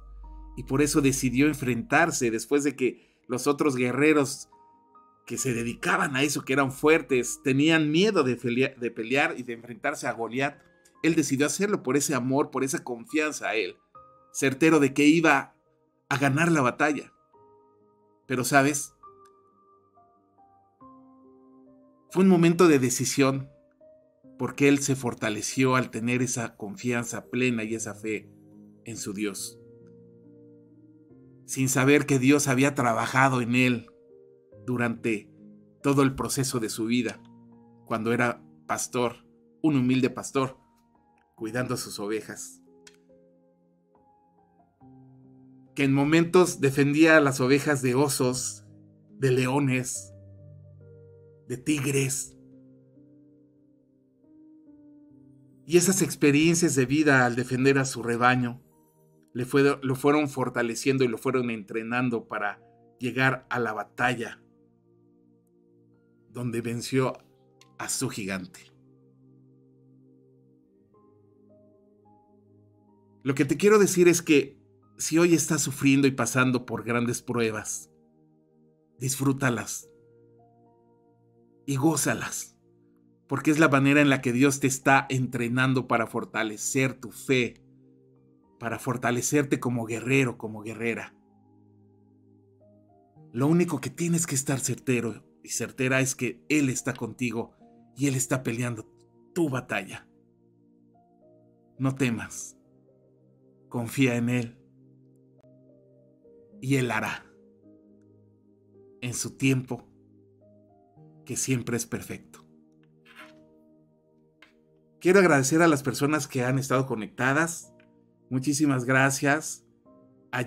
Y por eso decidió enfrentarse después de que los otros guerreros que se dedicaban a eso, que eran fuertes, tenían miedo de, pelear, y de enfrentarse a Goliat. Él decidió hacerlo por ese amor, por esa confianza a él, certero de que iba a ganar la batalla. Pero sabes, fue un momento de decisión porque él se fortaleció al tener esa confianza plena y esa fe en su Dios. Sin saber que Dios había trabajado en él durante todo el proceso de su vida, cuando era pastor, un humilde pastor, cuidando a sus ovejas. Que en momentos defendía a las ovejas de osos, de leones, de tigres, Y esas experiencias de vida al defender a su rebaño le lo fueron fortaleciendo y lo fueron entrenando para llegar a la batalla donde venció a su gigante. Lo que te quiero decir es que si hoy estás sufriendo y pasando por grandes pruebas, disfrútalas y gózalas porque es la manera en la que Dios te está entrenando para fortalecer tu fe, para fortalecerte como guerrero, como guerrera. Lo único que tienes que estar certero y certera es que Él está contigo y Él está peleando tu batalla. No temas, confía en Él y Él hará en su tiempo que siempre es perfecto. Quiero agradecer a las personas que han estado conectadas. Muchísimas gracias. A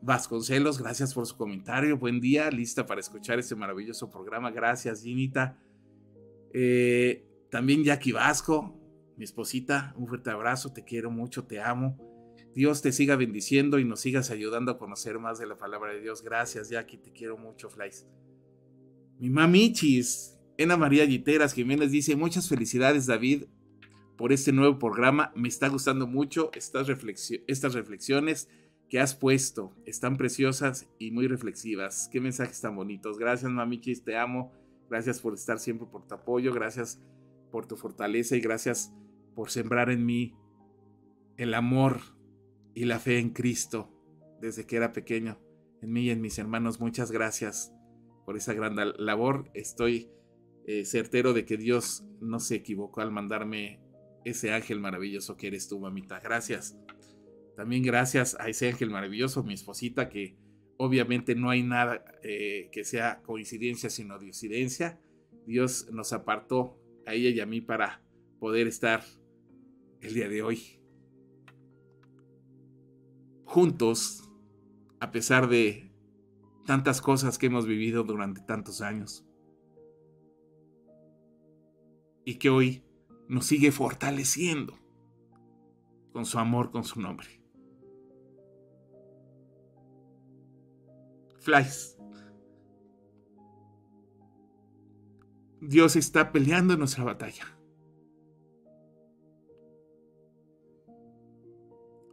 Vasconcelos, gracias por su comentario. Buen día, lista para escuchar este maravilloso programa. Gracias, Ginita. Eh, también Jackie Vasco, mi esposita, un fuerte abrazo, te quiero mucho, te amo. Dios te siga bendiciendo y nos sigas ayudando a conocer más de la palabra de Dios. Gracias, Jackie, te quiero mucho, Flies. Mi mamichis, Ena María Guiteras Jiménez dice, muchas felicidades, David por este nuevo programa. Me está gustando mucho estas reflexiones que has puesto. Están preciosas y muy reflexivas. Qué mensajes tan bonitos. Gracias, mamichis, te amo. Gracias por estar siempre, por tu apoyo. Gracias por tu fortaleza y gracias por sembrar en mí el amor y la fe en Cristo desde que era pequeño. En mí y en mis hermanos, muchas gracias por esa gran labor. Estoy eh, certero de que Dios no se equivocó al mandarme ese ángel maravilloso que eres tú, mamita. Gracias. También gracias a ese ángel maravilloso, mi esposita, que obviamente no hay nada eh, que sea coincidencia, sino diosidencia. Dios nos apartó a ella y a mí para poder estar el día de hoy juntos, a pesar de tantas cosas que hemos vivido durante tantos años. Y que hoy nos sigue fortaleciendo con su amor, con su nombre. Dios está peleando nuestra batalla.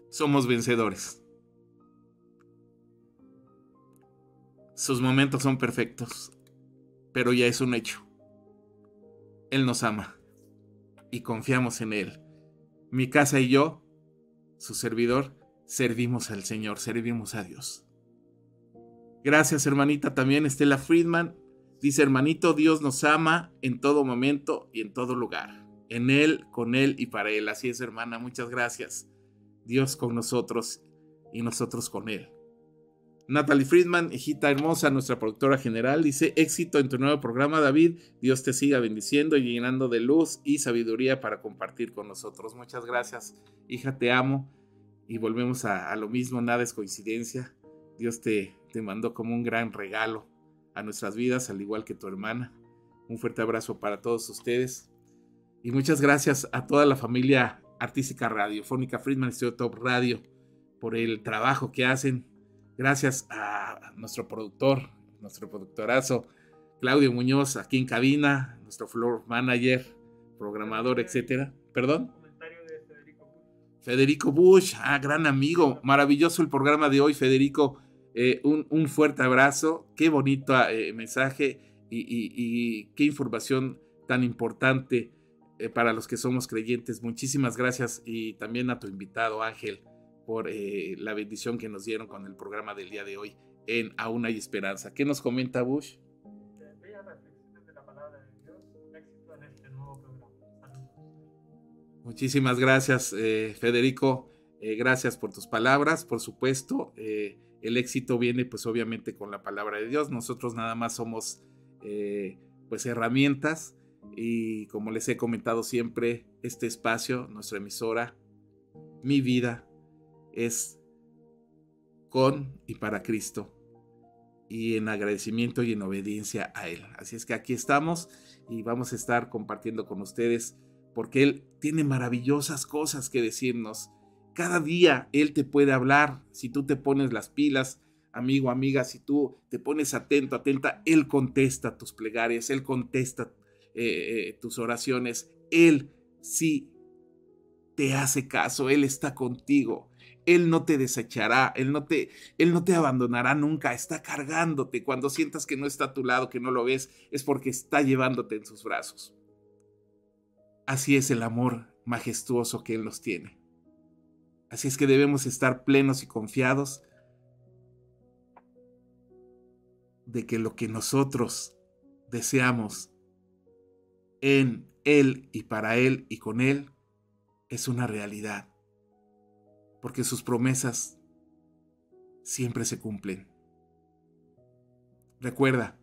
Somos vencedores. Sus momentos son perfectos, pero ya es un hecho. Él nos ama y confiamos en Él. Mi casa y yo, su servidor, servimos al Señor, servimos a Dios. Gracias, hermanita. También Estela Friedman dice, hermanito, Dios nos ama en todo momento y en todo lugar. en Él, con Él y para Él. Así es, hermana, muchas gracias. Dios con nosotros y nosotros con Él. Natalie Friedman, hijita hermosa, nuestra productora general, dice, éxito en tu nuevo programa, David. Dios te siga bendiciendo y llenando de luz y sabiduría para compartir con nosotros. Muchas gracias, hija, te amo. Y volvemos a, lo mismo, nada es coincidencia. Dios te, te mandó como un gran regalo a nuestras vidas, al igual que tu hermana. Un fuerte abrazo para todos ustedes. Y muchas gracias a toda la familia artística radiofónica Friedman Studio Top Radio por el trabajo que hacen. Gracias a nuestro productor, nuestro productorazo, Claudio Muñoz, aquí en cabina, nuestro floor manager, programador, etcétera. ¿Perdón? Federico Bush, ah, gran amigo, maravilloso el programa de hoy, Federico. Eh, un, fuerte abrazo, qué bonito eh, mensaje y, qué información tan importante eh, para los que somos creyentes. Muchísimas gracias y también a tu invitado Ángel por la bendición que nos dieron con el programa del día de hoy en Aún hay esperanza. ¿Qué nos comenta Bush? Muchísimas gracias, Federico. gracias por tus palabras, por supuesto el éxito viene pues obviamente con la palabra de Dios. Nosotros nada más somos eh, pues herramientas y como les he comentado siempre, este espacio, nuestra emisora, mi vida es con y para Cristo y en agradecimiento y en obediencia a Él. Así es que aquí estamos y vamos a estar compartiendo con ustedes porque Él tiene maravillosas cosas que decirnos cada día Él te puede hablar si tú te pones las pilas, amigo, amiga, si tú te pones atento, atenta, Él contesta tus plegarias, Él contesta eh, eh, tus oraciones, Él sí te hace caso, Él está contigo. Él no te desechará, él no te, él no te abandonará nunca, está cargándote. Cuando sientas que no está a tu lado, que no lo ves, es porque está llevándote en sus brazos. Así es el amor majestuoso que Él nos tiene. Así es que debemos estar plenos y confiados de que lo que nosotros deseamos en Él y para Él y con Él es una realidad. Porque sus promesas siempre se cumplen. Recuerda,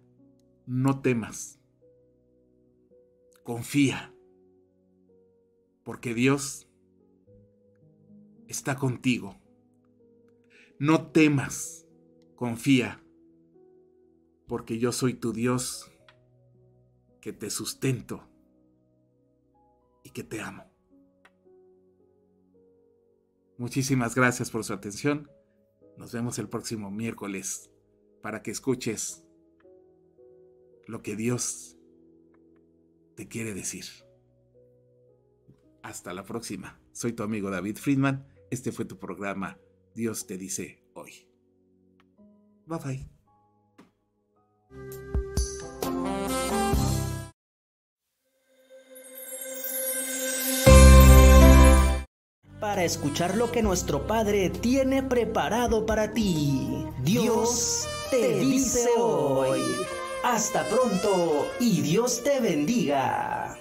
no temas. Confía. Porque Dios está contigo. No temas, confía, porque yo soy tu Dios, que te sustento y que te amo. Muchísimas gracias por su atención. Nos vemos el próximo miércoles para que escuches lo que Dios te quiere decir. Hasta la próxima. Soy tu amigo David Friedman este fue tu programa Dios te dice hoy. Bye bye. Para escuchar lo que nuestro Padre tiene preparado para ti, Dios te dice hoy. Hasta pronto y Dios te bendiga.